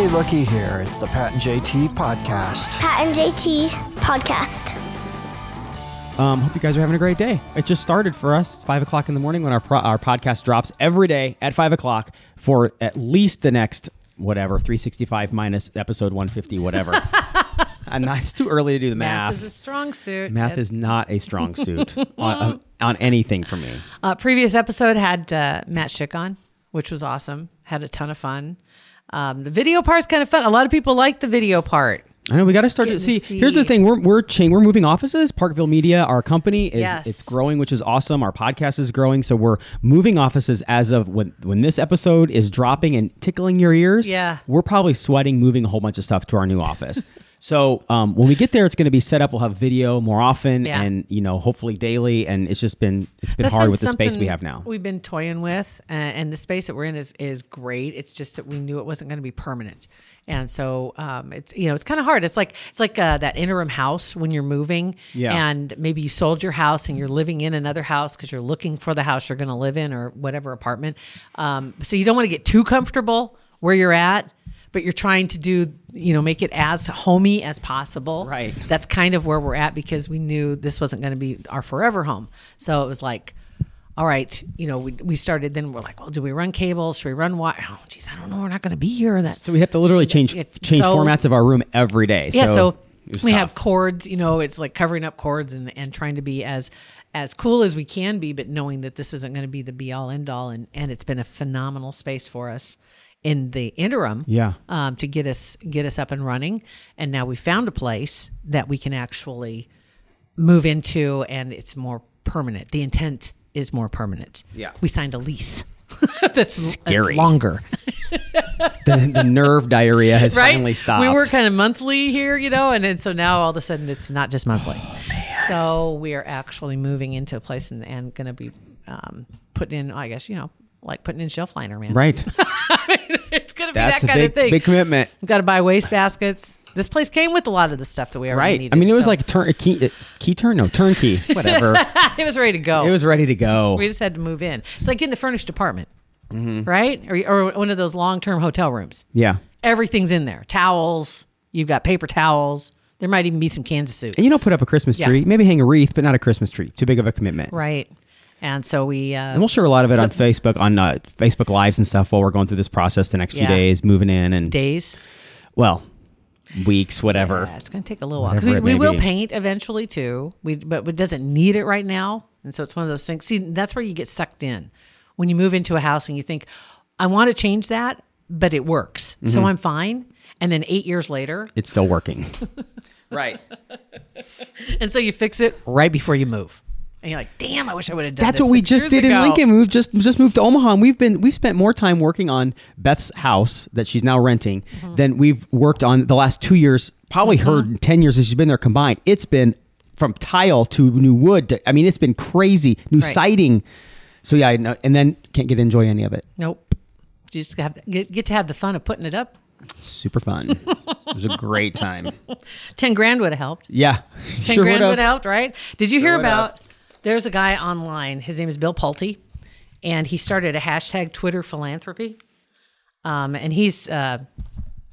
Hey, looky here. It's the Pat and JT podcast. Pat and JT podcast. Um, hope you guys are having a great day. It just started for us. It's five o'clock in the morning when our pro- our podcast drops every day at five o'clock for at least the next whatever three sixty five minus episode one fifty whatever. and it's too early to do the math. Math is a strong suit. Math It's- is not a strong suit on, on, on anything for me. Uh, previous episode had uh, Matt Schick on, which was awesome. Had a ton of fun. Um, the video part's kind of fun. A lot of people like the video part. I know we got to start to Getting see, Here's the thing: we're we're cha- we're moving offices. Parkville Media, our company, is Yes. it's growing, which is awesome. Our podcast is growing, so we're moving offices as of when when this episode is dropping and tickling your ears. Yeah. we're probably sweating moving a whole bunch of stuff to our new office. So um, when we get there, it's going to be set up. We'll have video more often, Yeah. and you know, hopefully daily. And it's just been it's been That's hard been with the space we have now. We've been toying with, uh, and the space that we're in is is great. It's just that we knew it wasn't going to be permanent, and so um, it's you know it's kind of hard. It's like it's like uh, that interim house when you're moving, Yeah. and maybe you sold your house and you're living in another house because you're looking for the house you're going to live in or whatever apartment. Um, so you don't want to get too comfortable where you're at. But you're trying to do, you know, make it as homey as possible. Right. That's kind of where we're at because we knew this wasn't going to be our forever home. So it was like, all right, you know, we, we started, then we're like, well, do we run cables? Should we run wire? Oh, geez, I don't know. We're not going to be here. That, so we have to literally change It- change so- formats of our room every day. yeah. So, was we tough. have cords, you know, it's like covering up cords and, and trying to be as, as cool as we can be, but knowing that this isn't going to be the be all end all. And, and it's been a phenomenal space for us in the interim Yeah. um, to get us get us up and running. And now we found a place that we can actually move into, and it's more permanent. The intent is more permanent. Yeah. we signed a lease. that's Scary. That's longer, the, the nerve diarrhea has right? finally stopped. We were kind of monthly here, you know, and, and so now all of a sudden it's not just monthly. Oh, so we are actually moving into a place and, and going to be um, putting in, I guess, you know, like putting in shelf liner, man. right. it's going to be That's that a kind big of thing. big commitment. Got to buy waste baskets. This place came with a lot of the stuff that we already Right. needed. I mean, it was so like turn a key, key turn, no turnkey, whatever. it was ready to go. it was ready to go. We just had to move in. It's like getting the furnished apartment, Mm-hmm. right? Or, or one of those long-term hotel rooms. yeah. Everything's in there. Towels. You've got paper towels. There might even be some Kansas soup. And you don't put up a Christmas Yeah. tree, maybe hang a wreath, but not a Christmas tree. Too big of a commitment. Right. And so we. Uh, And we'll share a lot of it on Facebook, on uh, Facebook Lives and stuff while we're going through this process the next few Yeah. days, moving in and, days. well, weeks, whatever. Yeah, it's going to take a little while because we, we will be. paint eventually too. We but it doesn't need it right now, and so it's one of those things. See, that's where you get sucked in when you move into a house and you think, I want to change that, but it works, Mm-hmm. so I'm fine. And then eight years later, It's still working. right. and so you fix it right before you move, and you're like, damn, I wish I would have done. That's what we just did in. Lincoln. We've just just moved to Omaha, and we've been we've spent more time working on Beth's house that she's now renting Mm-hmm. than we've worked on the last two years. Probably her ten years that she's been there combined. It's been from tile to new wood. To, I mean, it's been crazy. New Right. siding. So yeah, I know, and then can't get to enjoy any of it. Nope. You just have, get, get to have the fun of putting it up. Super fun. it was a great time. Ten grand would have helped. Yeah, Ten sure grand would have helped, right? Did you hear would've. about? There's a guy online. His name is Bill Pulte, and he started a hashtag Twitter philanthropy. Um, and he's uh,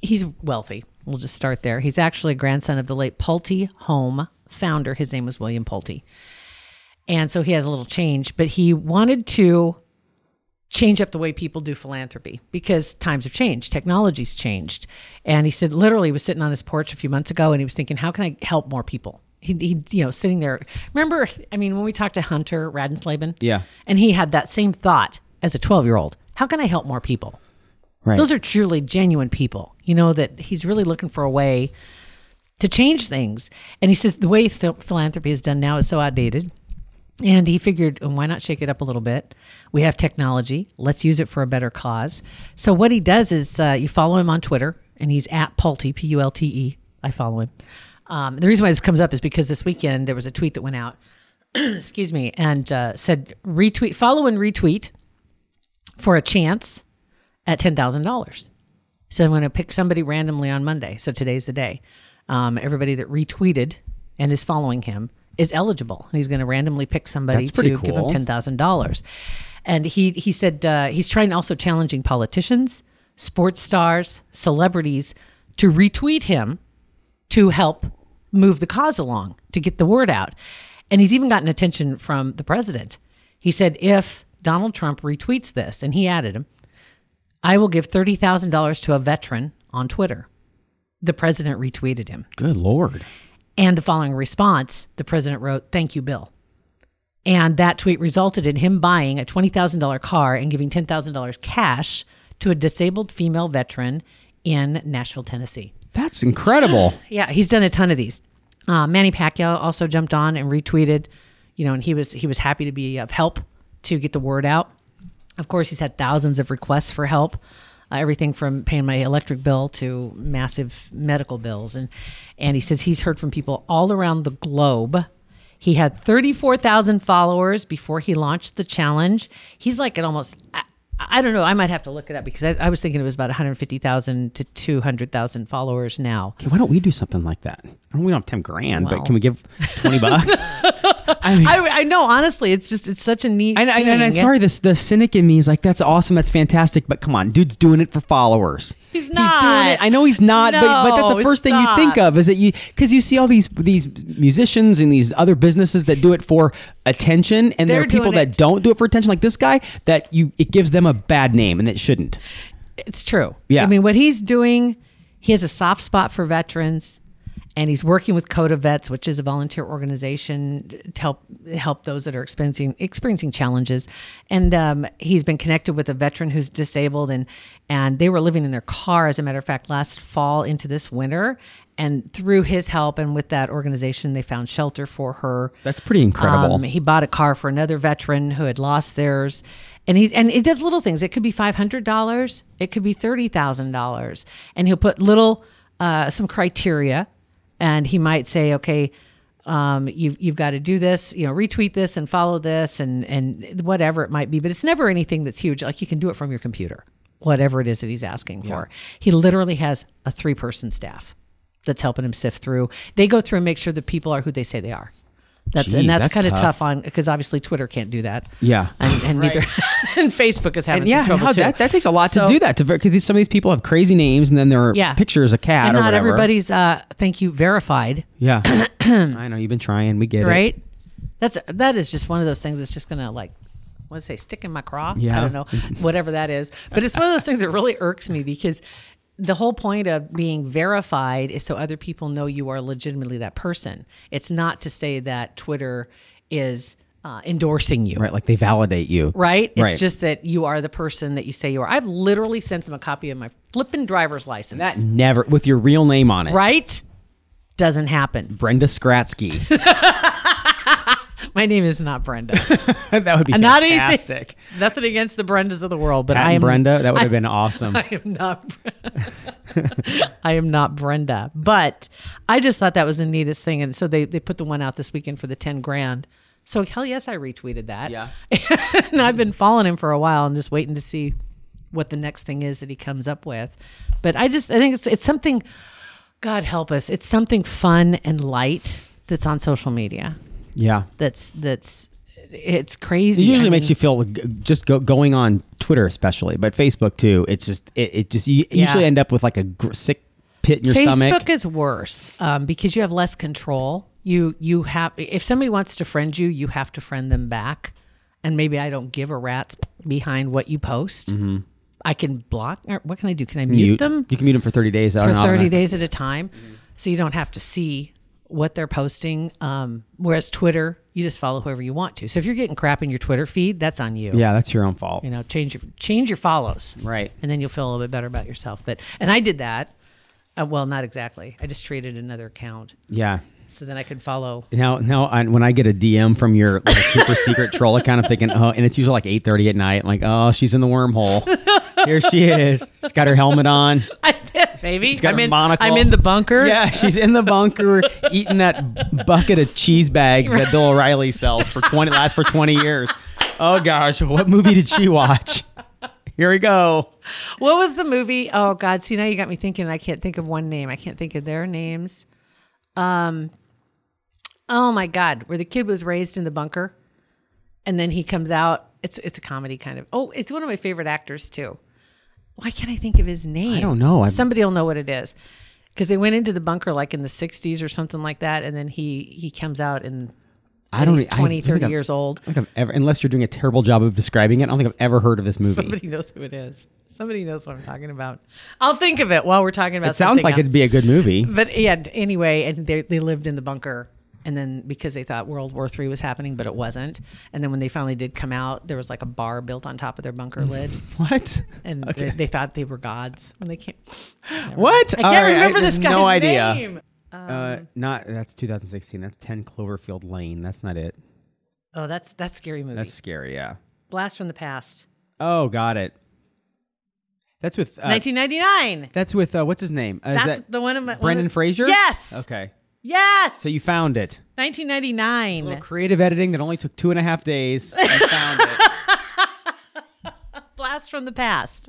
he's wealthy. We'll just start there. He's actually a grandson of the late Pulte Home founder. His name was William Pulte, and so he has a little change. But he wanted to change up the way people do philanthropy because times have changed, technology's changed. And he said, literally, he was sitting on his porch a few months ago, and he was thinking, how can I help more people? He, he you know, sitting there. Remember, I mean, when we talked to Hunter Radenslaben, Yeah. and he had that same thought as a twelve-year-old. How can I help more people? Right. Those are truly genuine people. You know that he's really looking for a way to change things. And he says the way th- philanthropy is done now is so outdated. And he figured, "Oh, why not shake it up a little bit? We have technology. Let's use it for a better cause. So what he does is uh, you follow him on Twitter, and he's at Pulte, P U L T E. I follow him. Um, the reason why this comes up is because this weekend there was a tweet that went out, excuse me, and uh, said retweet, follow and retweet for a chance at ten thousand dollars. So I'm going to pick somebody randomly on Monday. So today's the day. Um, everybody that retweeted and is following him is eligible. He's going to randomly pick somebody to give him ten thousand dollars. And he he said uh, he's trying also challenging politicians, sports stars, celebrities to retweet him to help move the cause along to get the word out. And he's even gotten attention from the president. He said if Donald Trump retweets this, and he added him, I will give thirty thousand dollars to a veteran on Twitter. The president retweeted him. Good lord. And the following response, the president wrote, Thank you, Bill. And that tweet resulted in him buying a $20,000 car and giving $10,000 cash to a disabled female veteran in Nashville, Tennessee. That's incredible. Yeah, he's done a ton of these. Uh, Manny Pacquiao also jumped on and retweeted, you know, and he was he was happy to be of help to get the word out. Of course, he's had thousands of requests for help, uh, everything from paying my electric bill to massive medical bills, and and he says he's heard from people all around the globe. He had 34,000 followers before he launched the challenge. He's like at almost, I, don't know, I might have to look it up because I, I was thinking it was about 150,000 to 200,000 followers now. Okay, why don't we do something like that? I mean, we don't have ten grand, Well. but can we give twenty bucks? I mean, I, I know, honestly, it's just, it's such a neat and, and, and I'm sorry, this the cynic in me is like, that's awesome, that's fantastic, but come on, dude's doing it for followers. He's He's not. doing it. I know he's not, but, but that's the No, first thing you think of is that you because you see all these these musicians and these other businesses that do it for attention, and there They're are people that don't do it for attention, like this guy, that you it gives them a bad name and it shouldn't. It's true. Yeah. I mean, what he's doing, he has a soft spot for veterans, and he's working with Code of Vets, which is a volunteer organization to help help those that are experiencing experiencing challenges. And um, he's been connected with a veteran who's disabled, and and they were living in their car, as a matter of fact, last fall into this winter. And through his help and with that organization, they found shelter for her. That's pretty incredible. Um, he bought a car for another veteran who had lost theirs, and he and it does little things. It could be five hundred dollars, it could be thirty thousand dollars, and he'll put little uh, some criteria, and he might say, okay. Um, you've you've got to do this, you know, retweet this and follow this and and whatever it might be, but it's never anything that's huge. Like you can do it from your computer, whatever it is that he's asking for. He literally has a three person staff that's helping him sift through. They go through and make sure the people are who they say they are. That's Jeez, and that's, that's kind of tough. tough on because obviously Twitter can't do that. Yeah. and, and neither and Facebook is having And yeah, some trouble how- too. that, that takes a lot So- to do that. To because some of these people have crazy names, and then there are Yeah. pictures of cat And or not whatever. everybody's uh, thank you verified, Yeah, I know you've been trying. We get it. right? That's that is just one of those things that's just gonna like what say stick in my craw. Yeah, I don't know whatever that is, but it's one of those things that really irks me because the whole point of being verified is so other people know you are legitimately that person. It's not to say that Twitter is uh, endorsing you. Right, like they validate you. right? It's Right. just that you are the person that you say you are. I've literally sent them a copy of my flippin' driver's license. That never with your real name on it. right? Doesn't happen. Brenda Skratsky. My name is not Brenda. that would be not fantastic. anything. Nothing against the Brendas of the world, but Pat I am Brenda, that would have been awesome. I am not. I am not Brenda, but I just thought that was the neatest thing, and so they they put the one out this weekend for the ten grand. So hell yes, I retweeted that. Yeah. and I've been following him for a while and just waiting to see what the next thing is that he comes up with. But I just I think it's it's something. God help us! It's something fun and light that's on social media. Yeah. That's that's it's crazy. It usually I makes mean- you feel just go, going on Twitter, especially, but Facebook too. It's just it, it just you Yeah. usually end up with like a gr- sick pit in your Facebook stomach. is worse um, because you have less control. You you have if somebody wants to friend you, you have to friend them back. And maybe I don't give a rat's behind what you post. I can block. Or what can I do? Can I mute, Mute them You can mute them for thirty days. for thirty days at a time, so you don't have to see what they're posting. Um, whereas Twitter, you just follow whoever you want to. So if you're getting crap in your Twitter feed, that's on you. Yeah, that's your own fault. You know, change your change your follows. Right. and then you'll feel a little bit better about yourself. But and I did that. Uh, well, not exactly. I just created another account. Yeah. so then I could follow. Now, now, I, when I get a DM from your little super secret troll account, I'm thinking, oh, and it's usually like 8:30 at night. I'm like, oh, she's in the wormhole. Here she is. She's got her helmet on. I baby. I'm in. monocle. I'm in the bunker. Yeah, she's in the bunker eating that bucket of cheese bags that Bill O'Reilly sells for 20 lasts for 20 years. Oh gosh, what movie did she watch? Here we go. What was the movie? Oh God! See now you got me thinking. I can't think of one name. I can't think of their names. Um. Oh my God! Where the kid was raised in the bunker, and then he comes out. It's it's a comedy kind of. Oh, it's one of my favorite actors too. Why can't I think of his name? I don't know. I've- Somebody will know what it is. Because they went into the bunker like in the '60s or something like that, and then he he comes out and I don't. he's I 20, don't 30 I've- years old. I think I've ever, unless you're doing a terrible job of describing it, I don't think I've ever heard of this movie. Somebody knows who it is. Somebody knows what I'm talking about. I'll think of it while we're talking about. it sounds like it'd be a good movie. But yeah, anyway, and they they lived in the bunker, and then because they thought World War Three was happening, but it wasn't. And then when they finally did come out, there was like a bar built on top of their bunker lid, What? and they, they thought they were gods when they came. What? I can't right, remember I this guy's no idea. name. Uh, not that's 2016. That's 10 Cloverfield Lane. That's not it. Oh, that's that's scary movie. That's scary. Yeah. Blast from the Past, Oh, got it. That's with. Uh, 1999. that's with. Uh, what's his name? Uh, is That's that the one of my Brendan of- Fraser. Yes. Okay. Yes. So you found it. 1999. Little creative editing that only took two and a half days. You found it. Blast from the Past.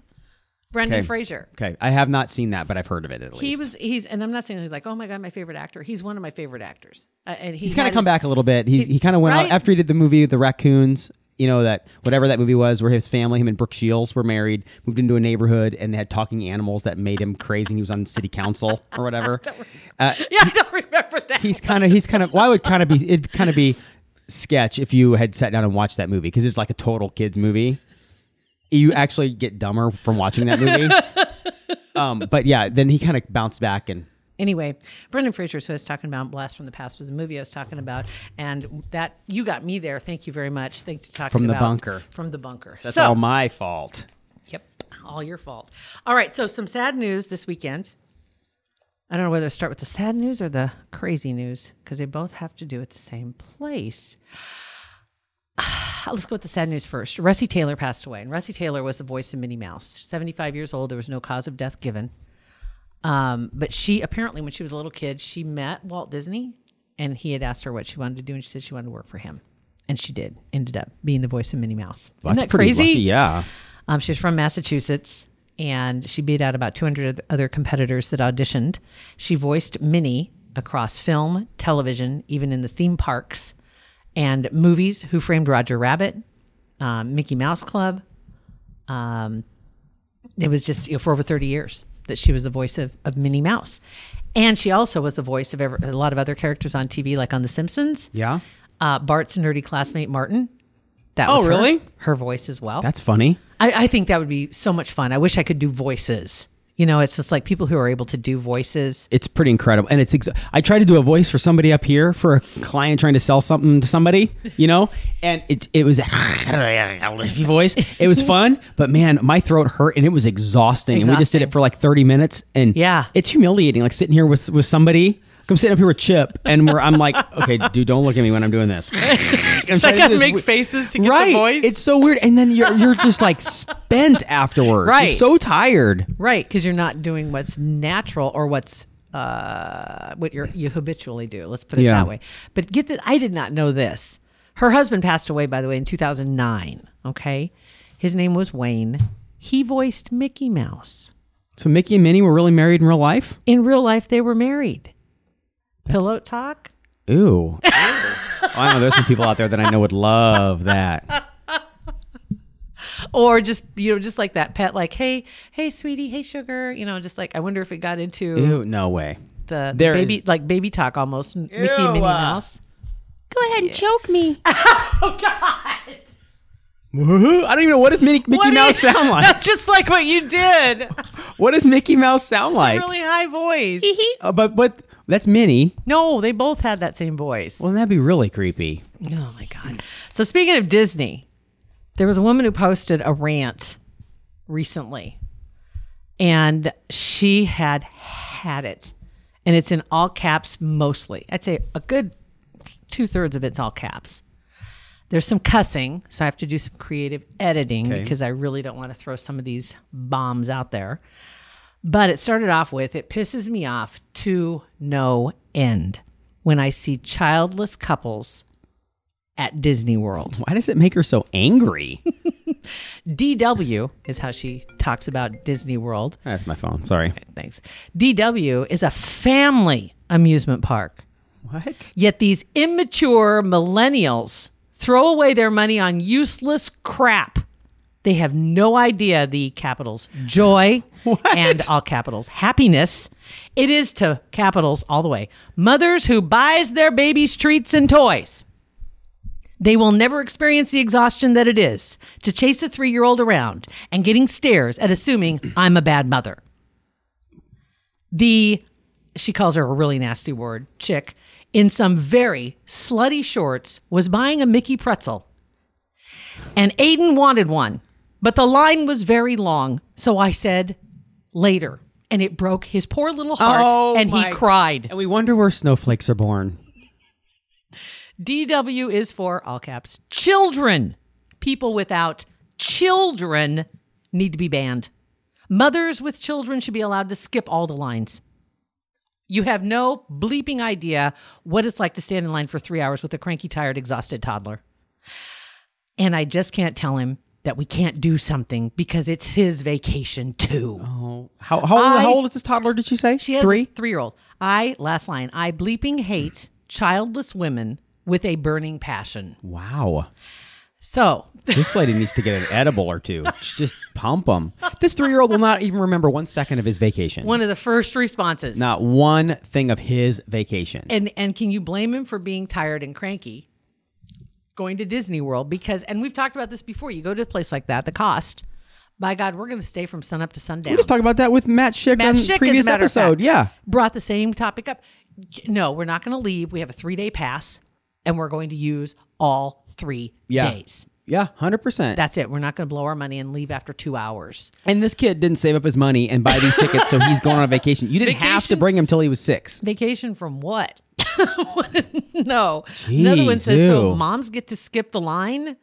Brendan Okay. Fraser. Okay, I have not seen that, but I've heard of it at least. He was he's and I'm not saying he's like oh my god my favorite actor. He's one of my favorite actors. Uh, and he He's kind had of come his- back a little bit. He he's- he kind of went right? out after he did the movie The Raccoons. You know that whatever that movie was, where his family, him and Brooke Shields, were married, moved into a neighborhood, and they had talking animals that made him crazy. and He was on city council or whatever. Uh, Yeah, I don't remember that. he's kind of he's kind of. Well, I would kind of be it'd kind of be sketch if you had sat down and watched that movie because it's like a total kids movie. You actually get dumber from watching that movie. um, but yeah, then he kind of bounced back and Anyway, Brendan Fraser is who I was talking about. Blast from the Past was the movie I was talking about, and that you got me there. Thank you very much. Thanks to talking From the about- bunker. From the bunker. that's so, all my fault. Yep, all your fault. All right, so some sad news this weekend. I don't know whether to start with the sad news or the crazy news because they both have to do at the same place. Let's go with the sad news first. Russi Taylor passed away, and Russi Taylor was the voice of Minnie Mouse. 75 years old. There was no cause of death given. Um, but she apparently, when she was a little kid, she met Walt Disney, and he had asked her what she wanted to do, and she said she wanted to work for him, and she did. Ended up being the voice of Minnie Mouse. Isn't That's that pretty crazy? lucky, yeah. Um, she's from Massachusetts and she beat out about 200 other competitors that auditioned. She voiced Minnie across film, television, even in the theme parks and movies. Who Framed Roger Rabbit, um, Mickey Mouse Club. Um, it was just you know, for over 30 years that she was the voice of, of Minnie Mouse. And she also was the voice of ever, a lot of other characters on TV, like on The Simpsons. Yeah. Uh, Bart's nerdy classmate, Martin. That Oh, was her- really? her voice as well. That's funny. I, I think that would be so much fun. I wish I could do voices. You know, it's just like people who are able to do voices. It's pretty incredible, and it's. Ex- I tried to do a voice for somebody up here for a client trying to sell something to somebody, you know, and it it was that voice. It was fun, but man, my throat hurt and it was exhausting. And we just did it for like thirty minutes, and Yeah. it's humiliating. Like sitting here with with somebody. I'm sitting up here with Chip, and we're, I'm like, okay, dude, don't look at me when I'm doing this. It's I gotta make faces to get the voice. It's so weird, and then you're you're just like spent afterwards. Right. You're Right. so tired. Right, because you're not doing what's natural or what's uh, what you're, you habitually do. Let's put it Yeah. that way. But get that, I did not know this. Her husband passed away, by the way, in 2009. Okay. His name was Wayne. He voiced Mickey Mouse. So Mickey and Minnie were really married in real life. In real life, they were married. Pillow talk? Ooh. Oh, I know there's some people out there that I know would love that. or just you know just like that pet like hey hey sweetie hey sugar you know just like i wonder if it got into Ew, no way. the, the There baby is- like baby talk almost mickey and minnie mouse Go ahead and choke me. oh god Woohoo. I don't even know what does Mickey, Mickey What Mouse is- sound like. That's just like what you did what does Mickey Mouse sound like? really high voice Uh, but but that's Minnie. no they both had that same voice Well, that'd be really creepy. oh my god so speaking of disney there was a woman who posted a rant recently and she had had it and it's in all caps mostly. I'd say a good two thirds of it's all caps. There's some cussing, so I have to do some creative editing Okay. because I really don't want to throw some of these bombs out there. But it started off with it pisses me off to no end when I see childless couples at Disney World. Why does it make her so angry? DW is how she talks about Disney World. Ah, that's my phone. Sorry. Thanks. DW is a family amusement park. What? Yet these immature millennials throw away their money on useless crap. They have no idea the capitals joy and all capitals happiness. It is to capitals all the way. Mothers who buys their babies treats and toys. They will never experience the exhaustion that it is to chase a three year old around and getting stares at assuming I'm a bad mother. The, she calls her a really nasty word, chick, in some very slutty shorts was buying a Mickey pretzel. And Aiden wanted one, but the line was very long. So I said, later. And it broke his poor little heart oh and he Oh cried. And we wonder where snowflakes are born. DW is for all caps children. People without children need to be banned. Mothers with children should be allowed to skip all the lines. You have no bleeping idea what it's like to stand in line for three hours with a cranky, tired, exhausted toddler. And I just can't tell him that we can't do something because it's his vacation too. Oh, how how old, I- how old is this toddler? Did she say? She has three. three year old. I, last line, I bleeping hate childless women with a burning passion. Wow. So This lady needs to get an edible or two. Just pump them. This three year old will not even remember one second of his vacation. one of the first responses. Not one thing of his vacation. And and can you blame him for being tired and cranky? Going to Disney World because and we've talked about this before. You go to a place like that, the cost. By God, we're going to stay from sun up to sundown. we just talked about that with Matt Schick Matt on Schick, previous episode. fact. Yeah. brought the same topic up. No, we're not going to leave. We have a three day pass, and we're going to use all three Yeah. days. Yeah, hundred percent. That's it. We're not going to blow our money and leave after two hours. And this kid didn't save up his money and buy these tickets, so he's going on a vacation. You didn't have to bring him till he was six. Vacation from what? no. Another one Jeez, says so moms get to skip the line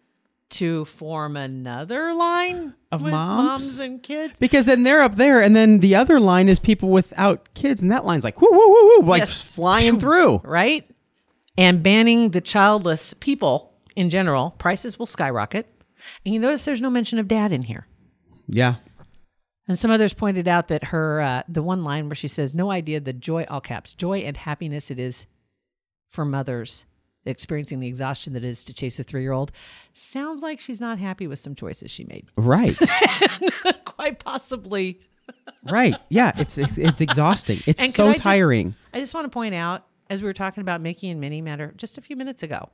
to form another line Of with moms? and kids. Because then they're up there, and then the other line is people without kids, and that line's like whoo whoo woo woo, like Yes. flying through. Right? And banning the childless people in general, prices will skyrocket. And you notice there's no mention of dad in here. Yeah. And some others pointed out that her, uh, the one line where she says, no idea the joy, all caps, joy and happiness it is for mothers experiencing the exhaustion that is to chase a three year old sounds like she's not happy with some choices she made. Right. Quite possibly. right. Yeah. It's it's, it's exhausting. It's And so I just- tiring. I just want to point out, as we were talking about Mickey and Minnie Matter just a few minutes ago,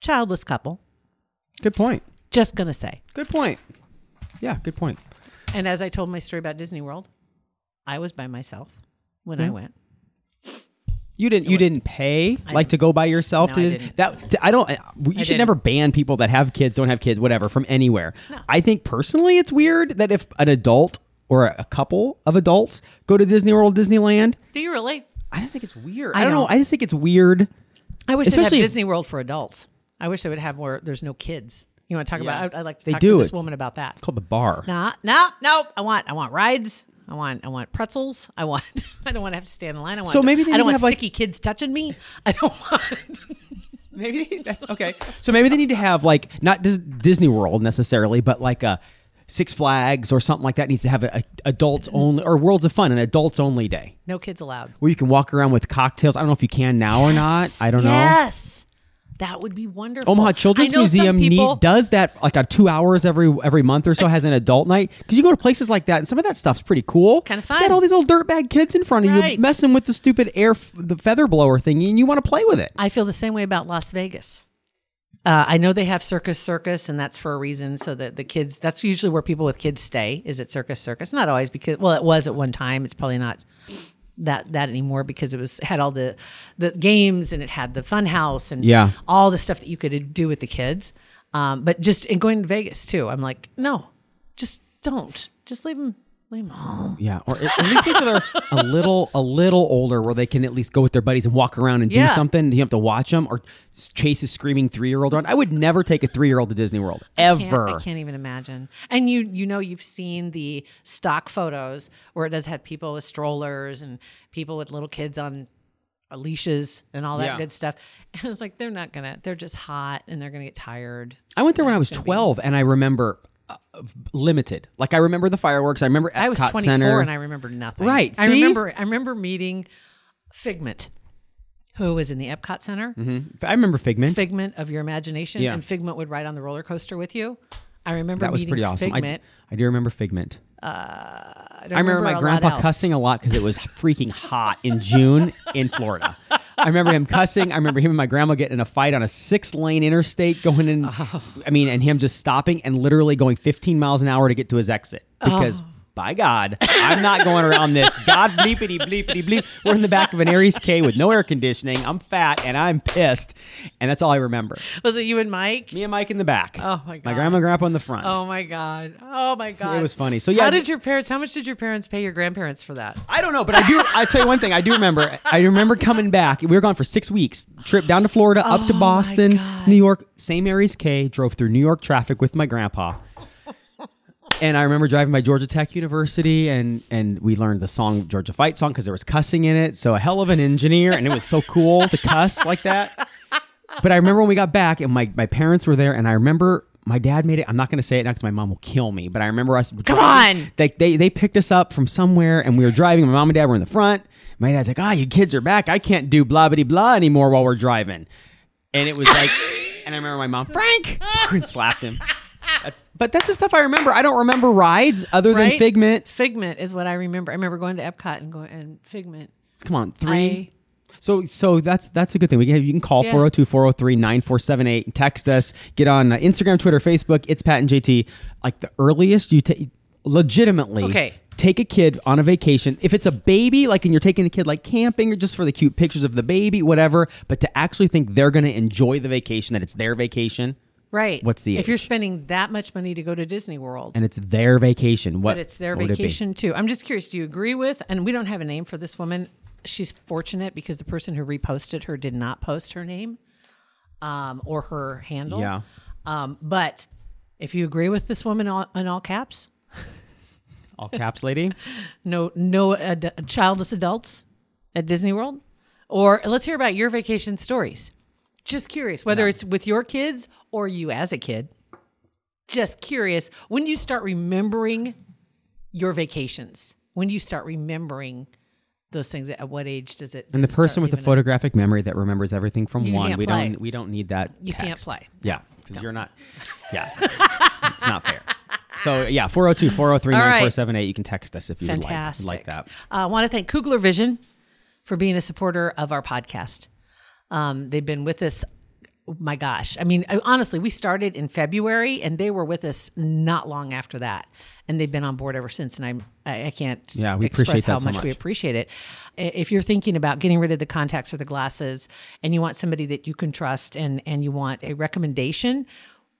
childless couple, Good point. just going to say. Good point. Yeah. Good point. And as I told my story about Disney World, I was by myself when I hmm. went. You didn't. You didn't pay like to go by yourself No, to I didn't. That I don't. I- You should didn't. never ban people that have kids, don't have kids, whatever, from anywhere. I think personally, it's weird that if an adult or a couple of adults go to Disney World, Disneyland, Do you really? I just think it's weird. I I, don't know. know. I just think it's weird. I wish they'd have Disney World for adults. I wish they would have more. there's no kids. You want to talk Yeah. about? I, I'd like to They talk do to this it. woman about that. It's called the bar. Nah, no, no. I want, I want rides. I want, I want pretzels. I want, I don't want to have to stand in line. I want. So maybe they I don't to want have, like- sticky kids touching me. I don't want. Maybe they- that's okay. So maybe they need to have like not Disney World necessarily, but like a Six Flags or something like that needs to have a, a adults only or Worlds of Fun, an adults only day no kids allowed. where you can walk around with cocktails. I don't know if you can now or not. I don't know. Yes, that would be wonderful. Omaha Children's I know some Museum people, need, does that like a two hours every every month or so has an adult night because you go to places like that and some of that stuff's pretty cool. Kinda You fun. got all these little dirtbag kids in front of Right. you messing with the stupid air f- the feather blower thingy and you want to play with it. I feel the same way about Las Vegas. Uh, I know they have Circus Circus, and that's for a reason. So that the kids, that's usually where people with kids stay. Is at Circus Circus? Not always because, well, it was at one time. It's probably not that that anymore because it was had all the the games and it had the fun house and Yeah. all the stuff that you could do with the kids. Um, but just and going to Vegas too, I'm like, no, just don't, just leave them Leave home. Yeah, or at at least until they're a little a little older, where they can at least go with their buddies and walk around and Yeah. do something. You have to watch them or s- chase a screaming three year old around. I would never take a three year old to Disney World Can't- ever. I can't even imagine. And you you know you've seen the stock photos where it does have people with strollers and people with little kids on uh, leashes and all that Yeah. good stuff. And it's like they're not gonna. They're just hot and they're gonna get tired. I went there when I was It's gonna be- twelve, and I remember uh, limited. Like I remember the fireworks. I remember Epcot I was 24 Center. and I remember nothing. Right, I see? remember. I remember meeting Figment, who was in the Epcot Center. I remember Figment. Figment of your imagination, Yeah. and Figment would ride on the roller coaster with you. I remember that was meeting pretty awesome. Figment. I do remember Figment. I, don't I remember, a my grandpa cussing a lot because it was freaking hot in June in Florida. I remember him cussing. I remember him and my grandma getting in a fight on a six lane interstate going in. Oh. I mean, and him just stopping and literally going 15 miles an hour to get to his exit because. Oh. By God, I'm not going around this. God bleepity bleepity bleep. We're in the back of an Aries K with no air conditioning. I'm fat and I'm pissed, and that's all I remember. Was it you and Mike? Me and Mike in the back. Oh, my God. My grandma and grandpa in the front. Oh my god! Oh my god! It was funny. So, yeah, how did your parents? How much did your parents pay your grandparents for that? I don't know, but I do. I tell you one thing. I do remember. I remember coming back. We were gone for six weeks. Trip down to Florida, up to Oh, Boston, New York. Same Aries K. Drove through New York traffic with my grandpa. And I remember driving by Georgia Tech University, and and we learned the song Georgia Fight song because there was cussing in it. So a hell of an engineer, and it was so cool to cuss like that. But I remember when we got back, and my my parents were there, and I remember. My dad made it. I'm not going to say it now because my mom will kill me. But I remember us. Come on! They, they they picked us up from somewhere, and we were driving. My mom and dad were in the front. My dad's like, "Ah, you kids are back. I can't do blah blah blah anymore while we're driving." And it was like, and I remember my mom, Frank, and slapped him. That's, but that's the stuff I remember. I don't remember rides other than Figment. Figment is what I remember. I remember going to Epcot and going and Figment. Come on, three. So so that's that's a good thing. We can, you can call Yeah. 402-403-9478 text us, get on uh, Instagram, Twitter, Facebook. It's Pat and JT. Like the earliest you take legitimately Okay. take a kid on a vacation. If it's a baby, like and you're taking a kid like camping or just for the cute pictures of the baby, whatever, but to actually think they're going to enjoy the vacation that it's their vacation Right. What's the if you're spending that much money to go to Disney World? and it's their vacation, what but it's their would it vacation too. I'm just curious. Do you agree with? And we don't have a name for this woman. She's fortunate because the person who reposted her did not post her name, um, or her handle. Yeah. Um, but if you agree with this woman all, in all caps, All caps lady. no, no ad- childless adults at Disney World, or let's hear about your vacation stories. Just curious, whether it's with your kids or you as a kid. Just curious, when do you start remembering your vacations? When do you start remembering those things? At what age does it? And the does it start person with the photographic memory that remembers everything from You one, we play. don't we don't need that. You can't text. play. Yeah, because you're not. Yeah, it's not fair. So yeah, 402 403 All right. 9478. You can text us if you would like, like that. Uh, I want to thank Kugler Vision for being a supporter of our podcast. Um, they've been with us. My gosh, I mean, I- honestly, we started in February, and they were with us not long after that, and they've been on board ever since. And I'm, I, I can't, Yeah, we express appreciate how so much, we appreciate it. If you're thinking about getting rid of the contacts or the glasses, and you want somebody that you can trust, and and you want a recommendation,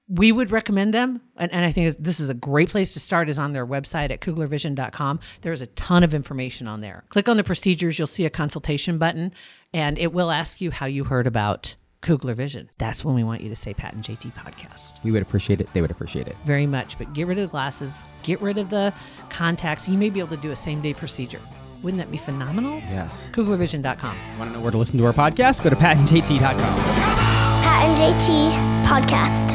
we would recommend them. And, and I think this is a great place to start is on their website at kuglervision.com. There's a ton of information on there. Click on the procedures. You'll see a consultation button and it will ask you how you heard about Kugler Vision. That's when we want you to say Pat and JT podcast We would appreciate it. They would appreciate it. very much. But get rid of the glasses, get rid of the contacts. You may be able to do a same day procedure. Wouldn't that be phenomenal? Yes. Kuglervision.com. Want to know where to listen to our podcast? Go to patandjt.com. Pat and JT Podcast,